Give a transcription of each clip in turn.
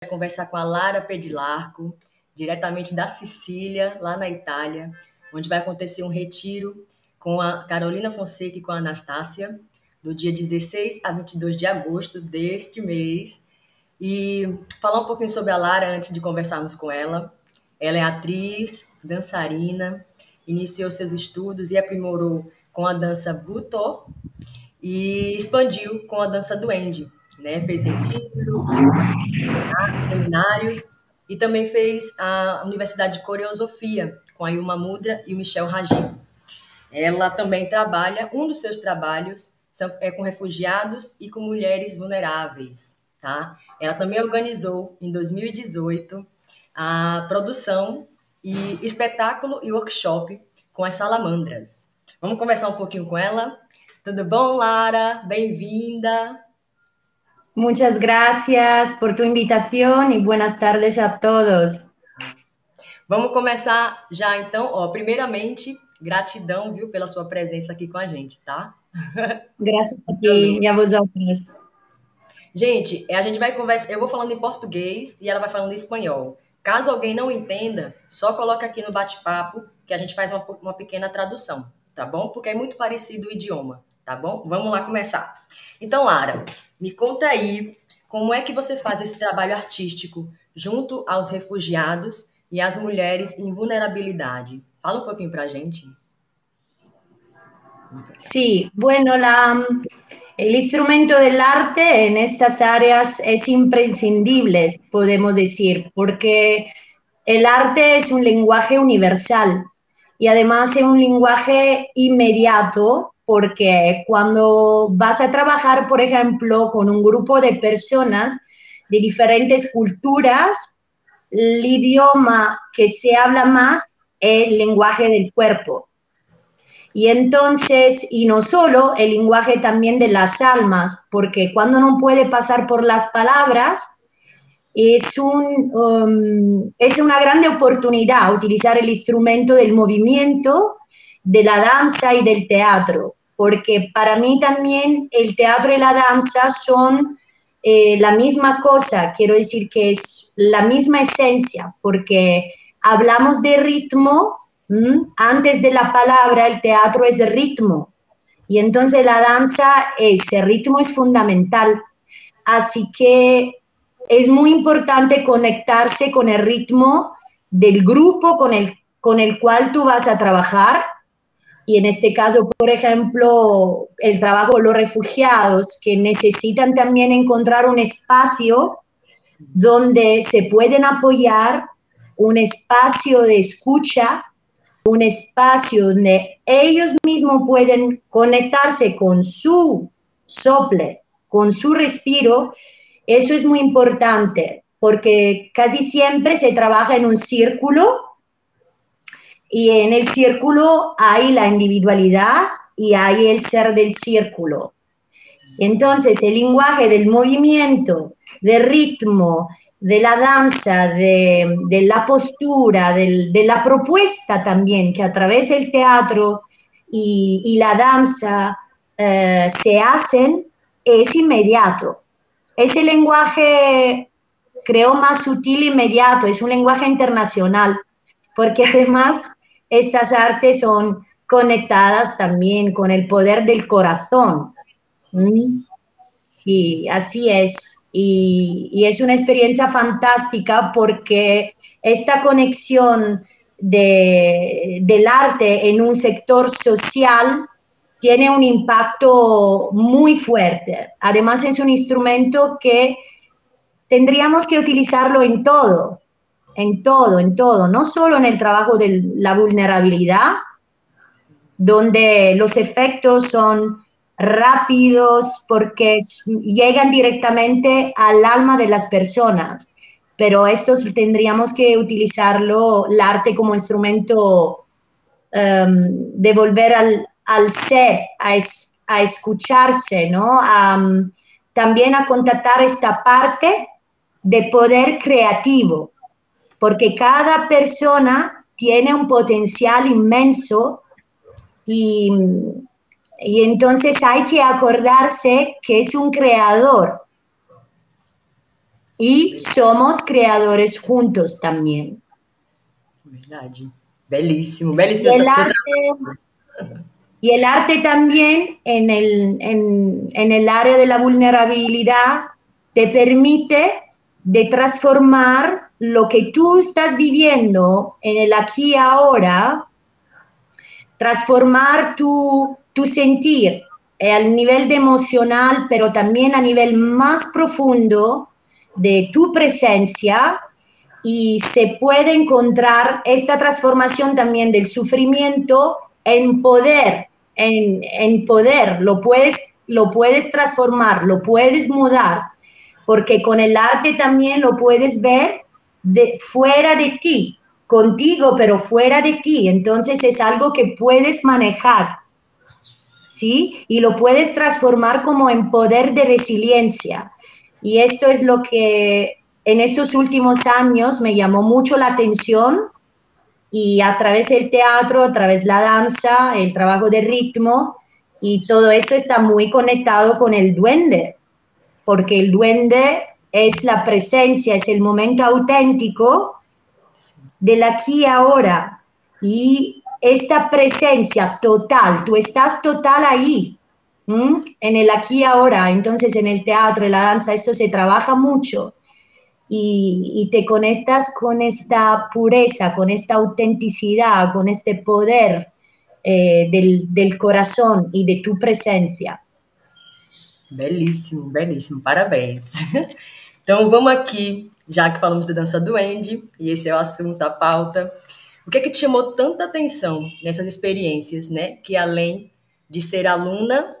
vai conversar com a Lara Pedilarco, diretamente da Sicília, lá na Itália, onde vai acontecer um retiro com a Carolina Fonseca e com a Anastácia, do dia 16 a 22 de agosto deste mês. E falar um pouquinho sobre a Lara antes de conversarmos com ela. Ela é atriz, dançarina, iniciou seus estudos e aprimorou com a dança Butô e expandiu com a dança duende, né? Fez retiro, seminários e também fez a Universidade de Coreosofia com a Ilma Mudra e o Michel Raji. Ela também trabalha, um dos seus trabalhos são, é com refugiados e com mulheres vulneráveis, tá? Ela também organizou, em 2018, a produção e espetáculo e workshop com as salamandras. Vamos conversar um pouquinho com ela? Tudo bom, Lara? Bem-vinda. Muchas gracias por tu invitación y buenas tardes a todos. Vamos começar já então, ó, primeiramente, gratidão, viu, pela sua presença aqui com a gente, tá? Graças a ti e a vosotros. Gente, a gente vai conversar, eu vou falando em português e ela vai falando em espanhol. Caso alguém não entenda, só coloca aqui no bate-papo que a gente faz uma, uma pequena tradução, tá bom? Porque é muito parecido o idioma, tá bom? Vamos lá começar. Então, Lara, me conta aí como é que você faz esse trabalho artístico junto aos refugiados e às mulheres em vulnerabilidade. Fala um pouquinho para a gente. Sí, bueno, la, el instrumento del arte en estas áreas es imprescindible, podemos decir, porque el arte es un lenguaje universal y además es un lenguaje inmediato porque cuando vas a trabajar, por ejemplo, con un grupo de personas de diferentes culturas, el idioma que se habla más es el lenguaje del cuerpo. Y entonces, y no solo el lenguaje también de las almas, porque cuando no puede pasar por las palabras, es, un, um, es una grande oportunidad utilizar el instrumento del movimiento, de la danza y del teatro, porque para mí también el teatro y la danza son eh, la misma cosa, quiero decir que es la misma esencia, porque hablamos de ritmo, antes de la palabra, el teatro es de ritmo. Y entonces la danza, ese ritmo es fundamental. Así que es muy importante conectarse con el ritmo del grupo con el, con el cual tú vas a trabajar. Y en este caso, por ejemplo, el trabajo de los refugiados, que necesitan también encontrar un espacio donde se pueden apoyar, un espacio de escucha un espacio donde ellos mismos pueden conectarse con su sople, con su respiro, eso es muy importante porque casi siempre se trabaja en un círculo y en el círculo hay la individualidad y hay el ser del círculo. Entonces, el lenguaje del movimiento, de ritmo, de la danza, de, la postura, de, la propuesta también, que a través del teatro y, la danza eh, se hacen, es inmediato. Ese lenguaje, creo, más sutil e inmediato, es un lenguaje internacional, porque además estas artes son conectadas también con el poder del corazón. Y así es. Y, es una experiencia fantástica porque esta conexión del arte en un sector social tiene un impacto muy fuerte. Además es un instrumento que tendríamos que utilizarlo en todo, en todo, en todo, no solo en el trabajo de la vulnerabilidad, donde los efectos son rápidos porque llegan directamente al alma de las personas. Pero estos tendríamos que utilizarlo, el arte como instrumento um, de volver al, al ser, a, escucharse, ¿no? también a contactar esta parte de poder creativo, porque cada persona tiene un potencial inmenso y y entonces hay que acordarse que es un creador. y somos creadores juntos también. Verdad. Bellísimo, bellísimo. Y el, arte, y el arte también en el, en, en el área de la vulnerabilidad te permite de transformar lo que tú estás viviendo en el aquí y ahora, transformar tu, tu sentir eh, al nivel de emocional, pero también a nivel más profundo de tu presencia y se puede encontrar esta transformación también del sufrimiento en poder, en, en poder, lo puedes, lo puedes transformar, lo puedes mudar, porque con el arte también lo puedes ver de, fuera de ti, contigo, pero fuera de ti. Entonces es algo que puedes manejar, ¿sí? Y lo puedes transformar como en poder de resiliencia. Y esto es lo que en estos últimos años me llamó mucho la atención y a través del teatro, a través de la danza, el trabajo de ritmo y todo eso está muy conectado con el duende, porque el duende es la presencia, es el momento auténtico del aquí y ahora. Y esta presencia total, tú estás total ahí, en el aquí y ahora. Entonces en el teatro, en la danza, esto se trabaja mucho y, te conectas con esta pureza, con esta autenticidad, con este poder eh, del, corazón y de tu presencia. Belíssimo, belíssimo, parabéns. Então vamos aqui, já que falamos de dança do Andy, e esse é o assunto, a pauta. O que é que te chamou tanta atenção nessas experiências, né? Que além de ser aluna,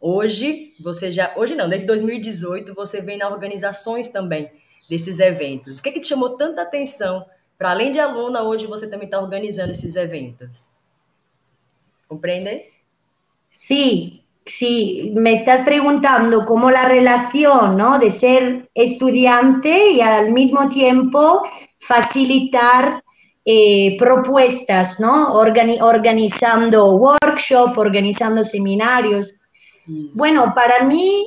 hoje você já, hoje não, desde 2018 você vem na organizações também desses eventos? O que, é que te chamou tanta atenção? Para além de aluna, hoje você também está organizando esses eventos. ¿Comprende? Sí, sí, me estás preguntando cómo la relación ¿no? de ser estudiante y al mismo tiempo facilitar eh, propuestas, ¿no? Organi organizando workshops, organizando seminarios. Bueno, para mí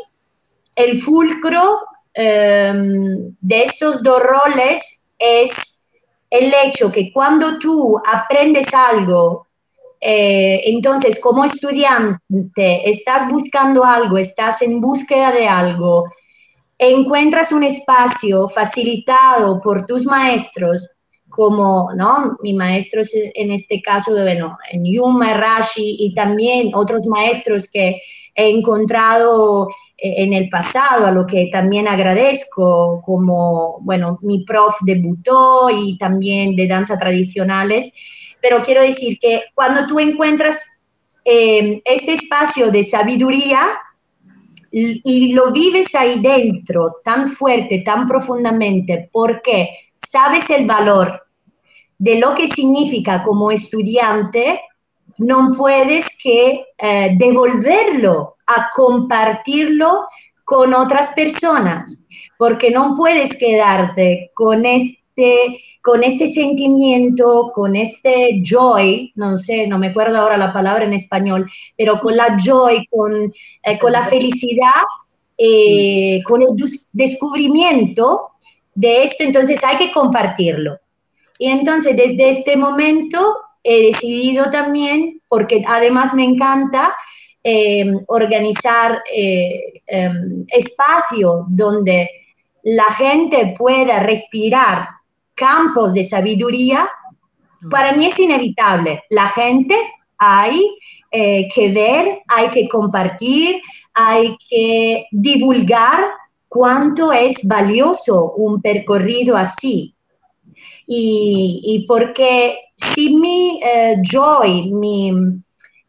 el fulcro Em, de estos dos roles es el hecho que cuando tú aprendes algo, eh, entonces como estudiante estás buscando algo, estás en búsqueda de algo, encuentras un espacio facilitado por tus maestros, como, ¿no? Mi maestro en este caso, bueno, en Yuma, Rashi y también otros maestros que he encontrado en el pasado, a lo que también agradezco, como, bueno, mi prof debutó y también de danza tradicionales, pero quiero decir que cuando tú encuentras eh, este espacio de sabiduría y, lo vives ahí dentro tan fuerte, tan profundamente, porque sabes el valor de lo que significa como estudiante, no puedes que eh, devolverlo a compartirlo con otras personas, porque no puedes quedarte con este, con este sentimiento, con este joy, no sé, no me acuerdo ahora la palabra en español, pero con la joy, con, eh, con la felicidad, eh, con el descubrimiento de esto, entonces hay que compartirlo. Y entonces desde este momento he decidido también, porque además me encanta, Em, organizar eh, em, espacio donde la gente pueda respirar campos de sabiduría, para mí es inevitable. La gente hay eh, que ver, hay que compartir, hay que divulgar cuánto es valioso un percorrido así. Y, porque si mi eh, joy, mi,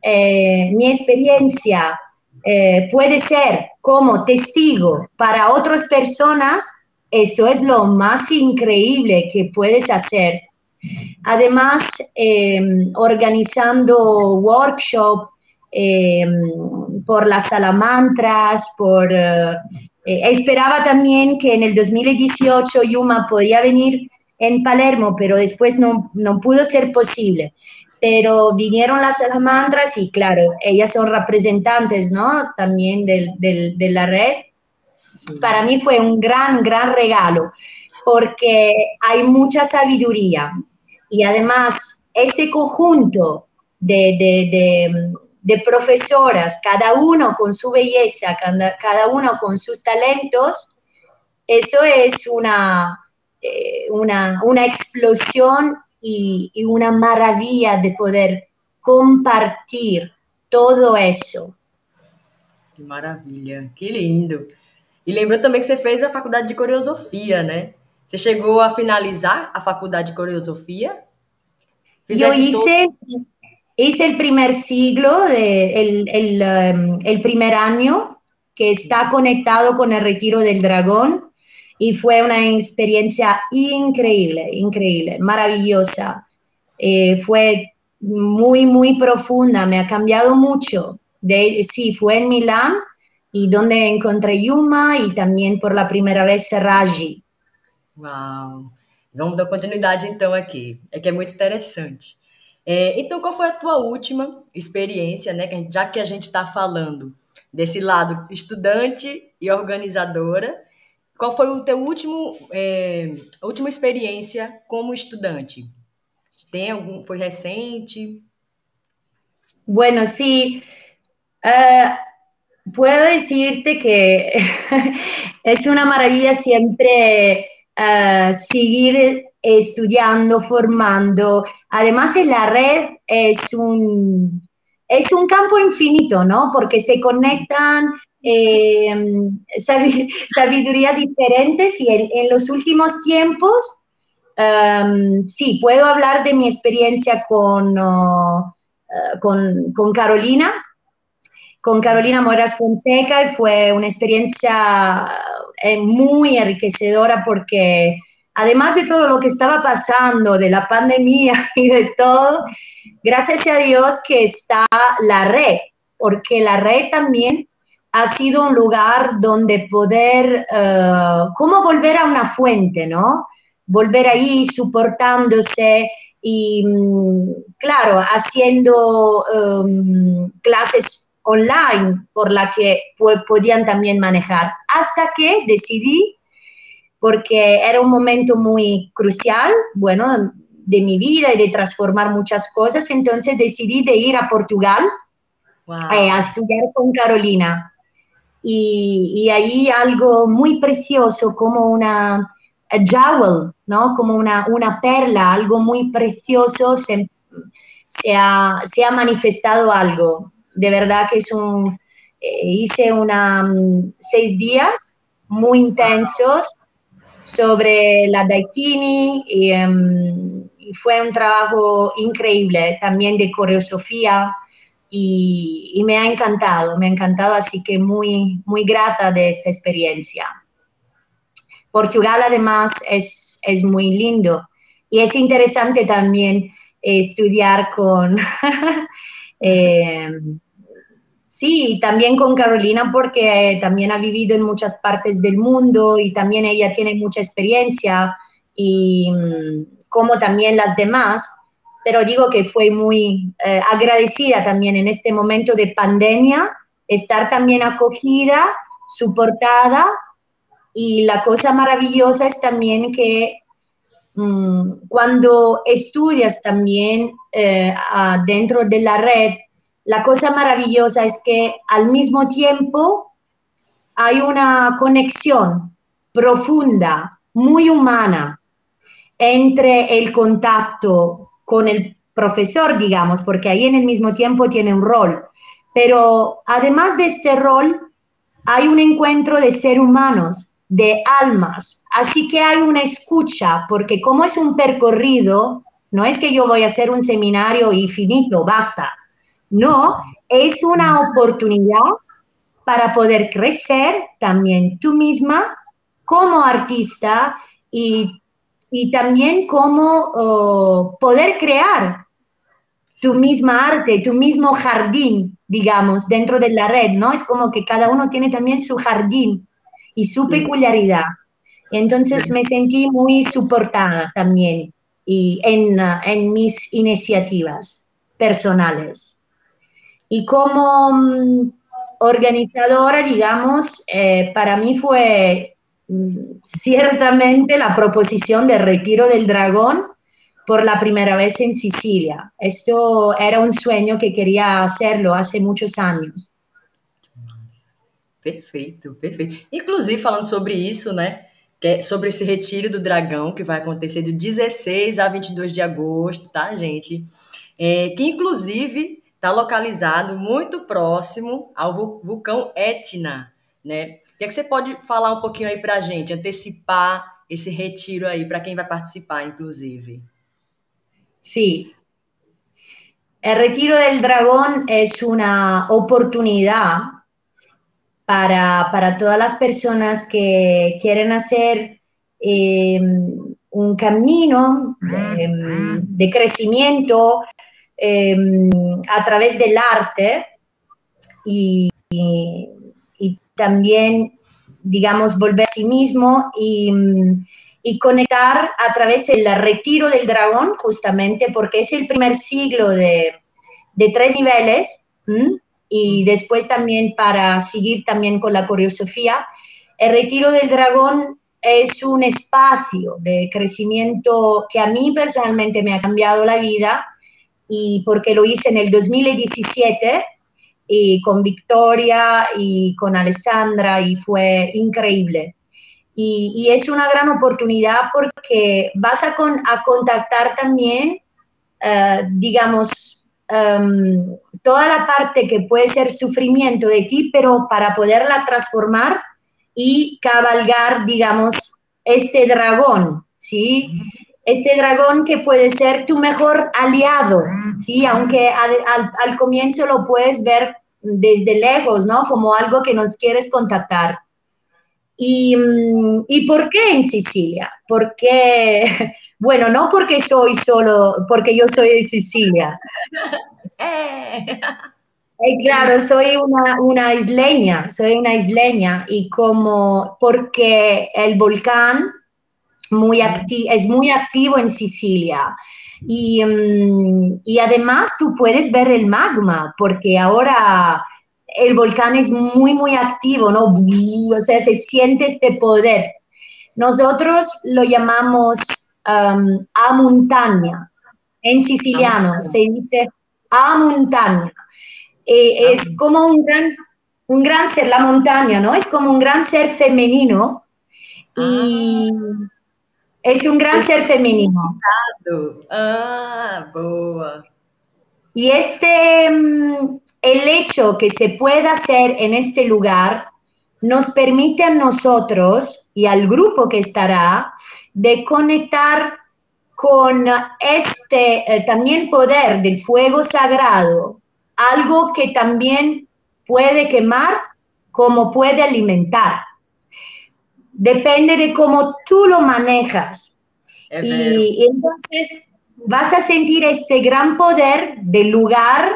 eh, mi experiencia puede ser como testigo para otras personas, esto es lo más increíble que puedes hacer. Además, em, organizando workshop em, por las salamantras, por... Eh, esperaba también que en el 2018 Yuma podía venir en Palermo, pero después no, no pudo ser posible pero vinieron las salamandras y claro, ellas son representantes, ¿no? También de la red. Para mí fue un gran, gran regalo, porque hay mucha sabiduría y además este conjunto de, profesoras, cada uno con su belleza, cada, uno con sus talentos, esto es una, eh, una, explosión y, y una maravilla de poder compartir todo eso. Que maravilha, que lindo. E lembrou também que você fez a faculdade de coreografia, né? Você chegou a finalizar a faculdade de coreografia? Yo hice, hice el primer siglo, de, el, el, um, el, primer año, que está conectado con el retiro del dragón, y fue una experiencia increíble, increíble, maravillosa. Eh, fue muy, muy profunda, me ha cambiado mucho. De, sí, fue en Milán y donde encontré Yuma y también por la primera vez Raji. Uau! Vamos dar continuidade então aqui, é que é muito interessante. É, então, qual foi a tua última experiência, né? Já que a gente está falando desse lado estudante e organizadora, qual foi o teu último, é, última experiência como estudante? Tem algum, foi recente? Bueno, sí. Uh, puedo decirte que es una maravilla siempre uh, seguir estudiando, formando. Además, en la red es un, es un campo infinito, ¿no? Porque se conectan eh, sabiduría diferentes y en, los últimos tiempos, um, sí, puedo hablar de mi experiencia con, uh, con, con Carolina, con Carolina Moras Fonseca y fue una experiencia eh, muy enriquecedora porque además de todo lo que estaba pasando, de la pandemia y de todo, gracias a Dios que está la red, porque la red también ha sido un lugar donde poder, uh, como volver a una fuente, ¿no? Volver ahí soportándose y, mm, claro, haciendo um, clases online por la que podían también manejar. Hasta que decidí, porque era un momento muy crucial, bueno, de mi vida y de transformar muchas cosas, entonces decidí de ir a Portugal eh, a estudiar con Carolina. Y, y, ahí algo muy precioso, como una jewel, ¿no? Como una, una perla, algo muy precioso, se, se, ha, se ha manifestado algo de verdad que es un, eh, hice una, mm, seis días muy intensos sobre la Daikini em, y, fue un trabajo increíble también de coreografía y, y, me ha encantado, me ha encantado, así que muy, muy grata de esta experiencia. Portugal además es, es muy lindo y es interesante también estudiar con Eh, sí, también con Carolina porque también ha vivido en muchas partes del mundo y también ella tiene mucha experiencia y mm, como también las demás, pero digo que fue muy eh, agradecida también en este momento de pandemia, estar también acogida, soportada. Y la cosa maravillosa es también que cuando estudias también eh, dentro de la red, la cosa maravillosa es que al mismo tiempo hay una conexión profunda, muy humana, entre el contacto con el profesor, digamos, porque ahí en el mismo tiempo tiene un rol. Pero además de este rol, hay un encuentro de ser humanos de almas. Así que hay una escucha, porque como es un percorrido, no es que yo voy a hacer un seminario y finito, basta. No, es una oportunidad para poder crecer también tú misma como artista y, también como oh, poder crear tu misma arte, tu mismo jardín, digamos, dentro de la red, ¿no? Es como que cada uno tiene también su jardín y su peculiaridad. Entonces me sentí muy soportada también y en, en mis iniciativas personales. Y como mm, organizadora, digamos, eh, para mí fue mm, ciertamente la proposición del retiro del dragón por la primera vez en Sicilia. Esto era un sueño que quería hacerlo hace muchos años. Perfeito, perfeito. Inclusive, falando sobre isso, né? É sobre esse retiro do dragão, que vai acontecer de 16 a 22 de agosto, tá, gente? É, que, inclusive, está localizado muito próximo ao vulcão Etna, né? O que, é que você pode falar um pouquinho aí para a gente, antecipar esse retiro aí para quem vai participar, inclusive? Sí. El retiro del dragón es una oportunidad para, todas las personas que quieren hacer em, un camino em, de crecimiento em, a través del arte. Y, también, digamos, volver a sí mismo y, conectar a través del retiro del dragón, justamente porque es el primer siglo de, tres niveles y después también para seguir también con la coreografía, el retiro del dragón es un espacio de crecimiento que a mí personalmente me ha cambiado la vida y porque lo hice en el 2017 y con Victoria y con Alessandra y fue increíble. Y, es una gran oportunidad porque vas a, a contactar también, eh, digamos, Em, toda la parte que puede ser sufrimiento de ti, pero para poderla transformar y cabalgar, digamos, este dragón, ¿sí? Este dragón que puede ser tu mejor aliado, ¿sí? Aunque al, comienzo lo puedes ver desde lejos, ¿no? Como algo que nos quieres contactar. ¿Y, mm, ¿Y, por qué en Sicilia? Porque, bueno, no porque soy solo, porque yo soy de Sicilia. Eh. Claro, soy una, una, isleña, soy una isleña y como porque el volcán muy es muy activo en Sicilia y, mm, y además tú puedes ver el magma porque ahora el volcán es muy, muy activo, ¿no? O sea, se siente este poder. Nosotros lo llamamos um, a montaña. En siciliano se dice a montaña. Eh, es como un gran, un gran ser, la montaña, ¿no? Es como un gran ser femenino y ah. es un gran ser femenino. Ah, boa. Y este, mm, el hecho que se pueda hacer en este lugar nos permite a nosotros y al grupo que estará de conectar con este eh, también poder del fuego sagrado, algo que también puede quemar como puede alimentar. Depende de cómo tú lo manejas. y entonces vas a sentir este gran poder del lugar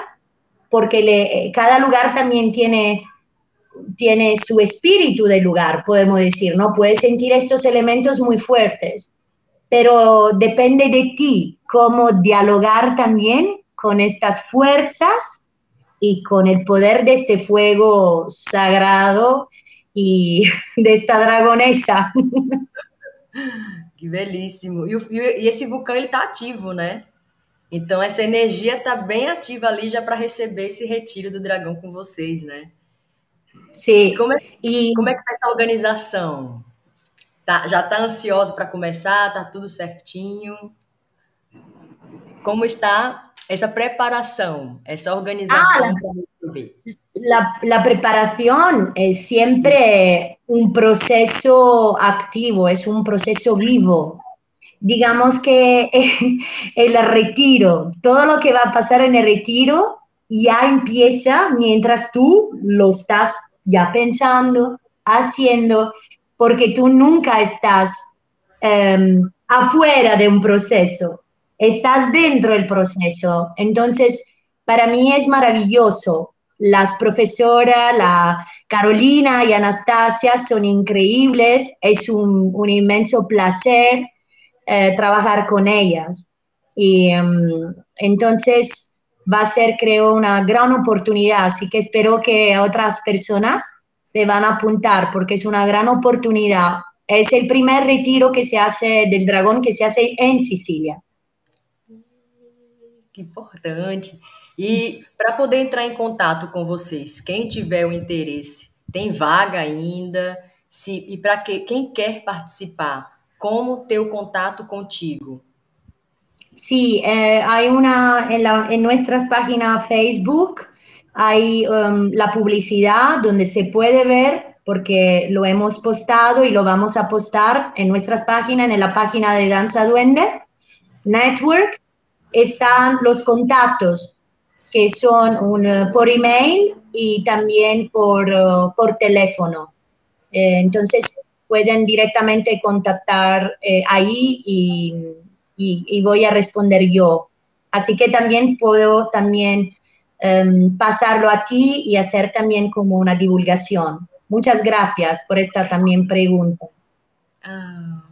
porque cada lugar también tiene, tiene su espíritu del lugar, podemos decir, ¿no? Puedes sentir estos elementos muy fuertes, pero depende de ti cómo dialogar también con estas fuerzas y con el poder de este fuego sagrado y de esta dragonesa. Que belíssimo. E, e esse vulcão ele tá ativo, né? Então, essa energia está bem ativa ali já para receber esse retiro do dragão com vocês, né? Sim. Como é, e... como é que está essa organização? Tá, já está ansiosa para começar? Está tudo certinho? Como está essa preparação, essa organização ah, la, la, preparación es siempre un proceso activo, es un proceso vivo. digamos que el retiro, todo lo que va a pasar en el retiro ya empieza mientras tú lo estás ya pensando, haciendo, porque tú nunca estás em, afuera de un proceso, estás dentro del proceso. Entonces, para mí es maravilloso. Las profesoras, la Carolina y Anastasia son increíbles, es un, inmenso placer eh, trabajar con ellas. Y em, entonces, va a ser, creo, una gran oportunidad. Así que espero que otras personas se van a apuntar porque es una gran oportunidad. Es el primer retiro que se hace del dragón que se hace en Sicilia. Que importante. E para poder entrar em contato com vocês, quem tiver o interesse, tem vaga ainda? Se, e para que, quem quer participar, como ter o contato contigo? Sí, eh, hay una en, la, en, nuestras páginas Facebook, hay um, la publicidad donde se puede ver, porque lo hemos postado y lo vamos a postar en nuestras páginas, en la página de Danza Duende Network, están los contactos que son un, por email y también por, uh, por teléfono. Eh, entonces pueden directamente contactar eh, ahí y y, voy a responder yo. Así que también puedo también um, pasarlo a ti y hacer también como una divulgación. Muchas gracias por esta também pergunta. Ah,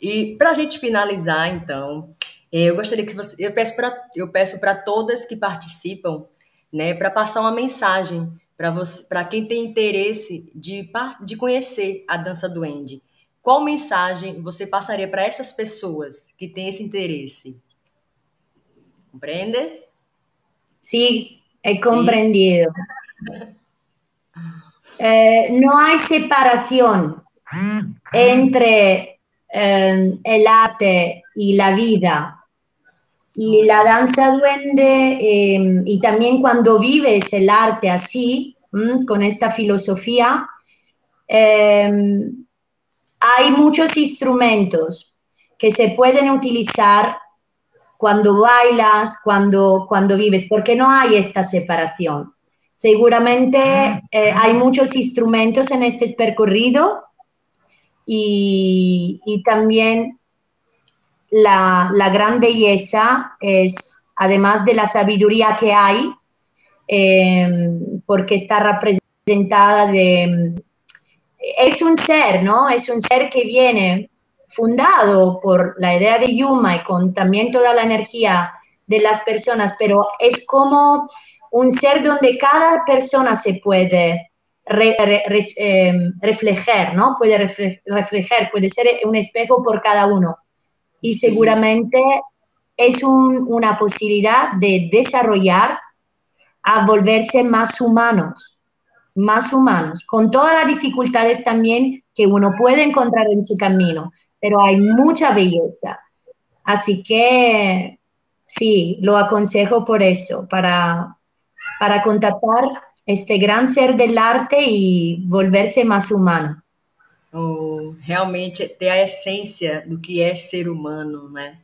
e para a gente finalizar, então, eu gostaria que você, eu peço para eu peço para todas que participam, né, para passar uma mensagem para você, para quem tem interesse de de conhecer a dança do Andy. qual mensagem você passaria para essas pessoas que têm esse interesse? ¿Comprende? Sí, he comprendido. Sí. Eh, no hay separación entre eh, el arte y la vida. Y la danza duende, eh, y también cuando vives el arte así, con esta filosofía, eh, hay muchos instrumentos que se pueden utilizar cuando bailas, cuando, cuando vives, porque no hay esta separación. Seguramente eh, hay muchos instrumentos en este percorrido y, y también la, la, gran belleza es, además de la sabiduría que hay, eh, porque está representada de, es un ser, ¿no? Es un ser que viene fundado por la idea de Yuma y con también toda la energía de las personas, pero es como un ser donde cada persona se puede eh, reflejar, ¿no? Puede reflejar, puede ser un espejo por cada uno. Y seguramente es una posibilidad de desarrollar a volverse más humanos más humanos, con todas las dificultades también que uno puede encontrar en su camino, pero hay mucha belleza. Así que sí, lo aconsejo por eso, para, para contactar este gran ser del arte y volverse más humano. Oh, realmente ter a essência do que é ser humano, né?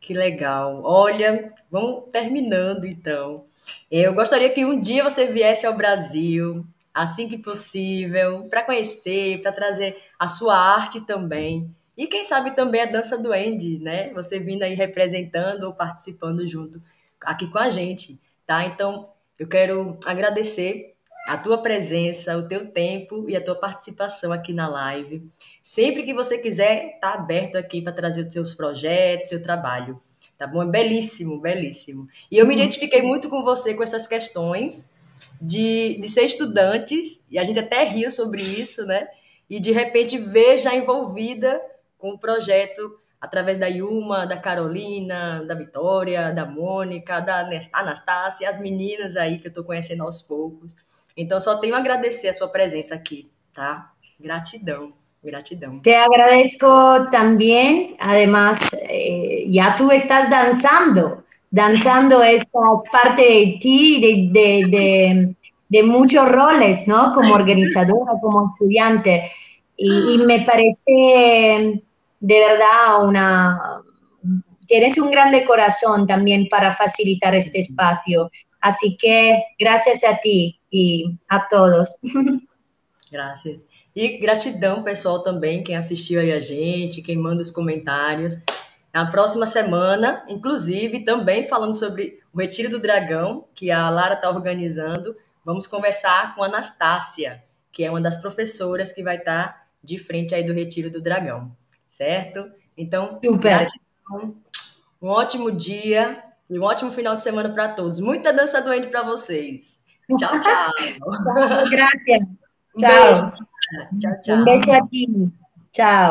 Que legal. Olha, vamos terminando então. Eu gostaria que um dia você viesse ao Brasil, assim que possível, para conhecer, para trazer a sua arte também. E quem sabe também a dança do Andy, né? Você vindo aí representando ou participando junto aqui com a gente, tá? Então, eu quero agradecer a tua presença, o teu tempo e a tua participação aqui na live. Sempre que você quiser, tá aberto aqui para trazer os seus projetos, seu trabalho tá bom? É belíssimo, belíssimo. E eu me identifiquei muito com você com essas questões de, de ser estudantes, e a gente até riu sobre isso, né? E de repente ver já envolvida com o projeto através da Yuma, da Carolina, da Vitória, da Mônica, da Anastácia, as meninas aí que eu estou conhecendo aos poucos. Então, só tenho a agradecer a sua presença aqui, tá? Gratidão. Gratidão. Te agradezco también, además, eh, ya tú estás danzando, danzando es parte de ti, de, de, de, de, muchos roles, ¿no? Como organizadora, como estudiante. Y, y, me parece de verdad una... Tienes un grande corazón también para facilitar este espacio. Así que gracias a ti y a todos. Gracias. E gratidão, pessoal, também, quem assistiu aí a gente, quem manda os comentários. Na próxima semana, inclusive, também falando sobre o Retiro do Dragão, que a Lara está organizando, vamos conversar com a Anastácia, que é uma das professoras que vai estar tá de frente aí do Retiro do Dragão, certo? Então, Super. um ótimo dia, E um ótimo final de semana para todos. Muita dança doente para vocês. Tchau, tchau. Gracias. Um Tchau. Beijo. Tchau, tchau. Um beijo a ti. Tchau.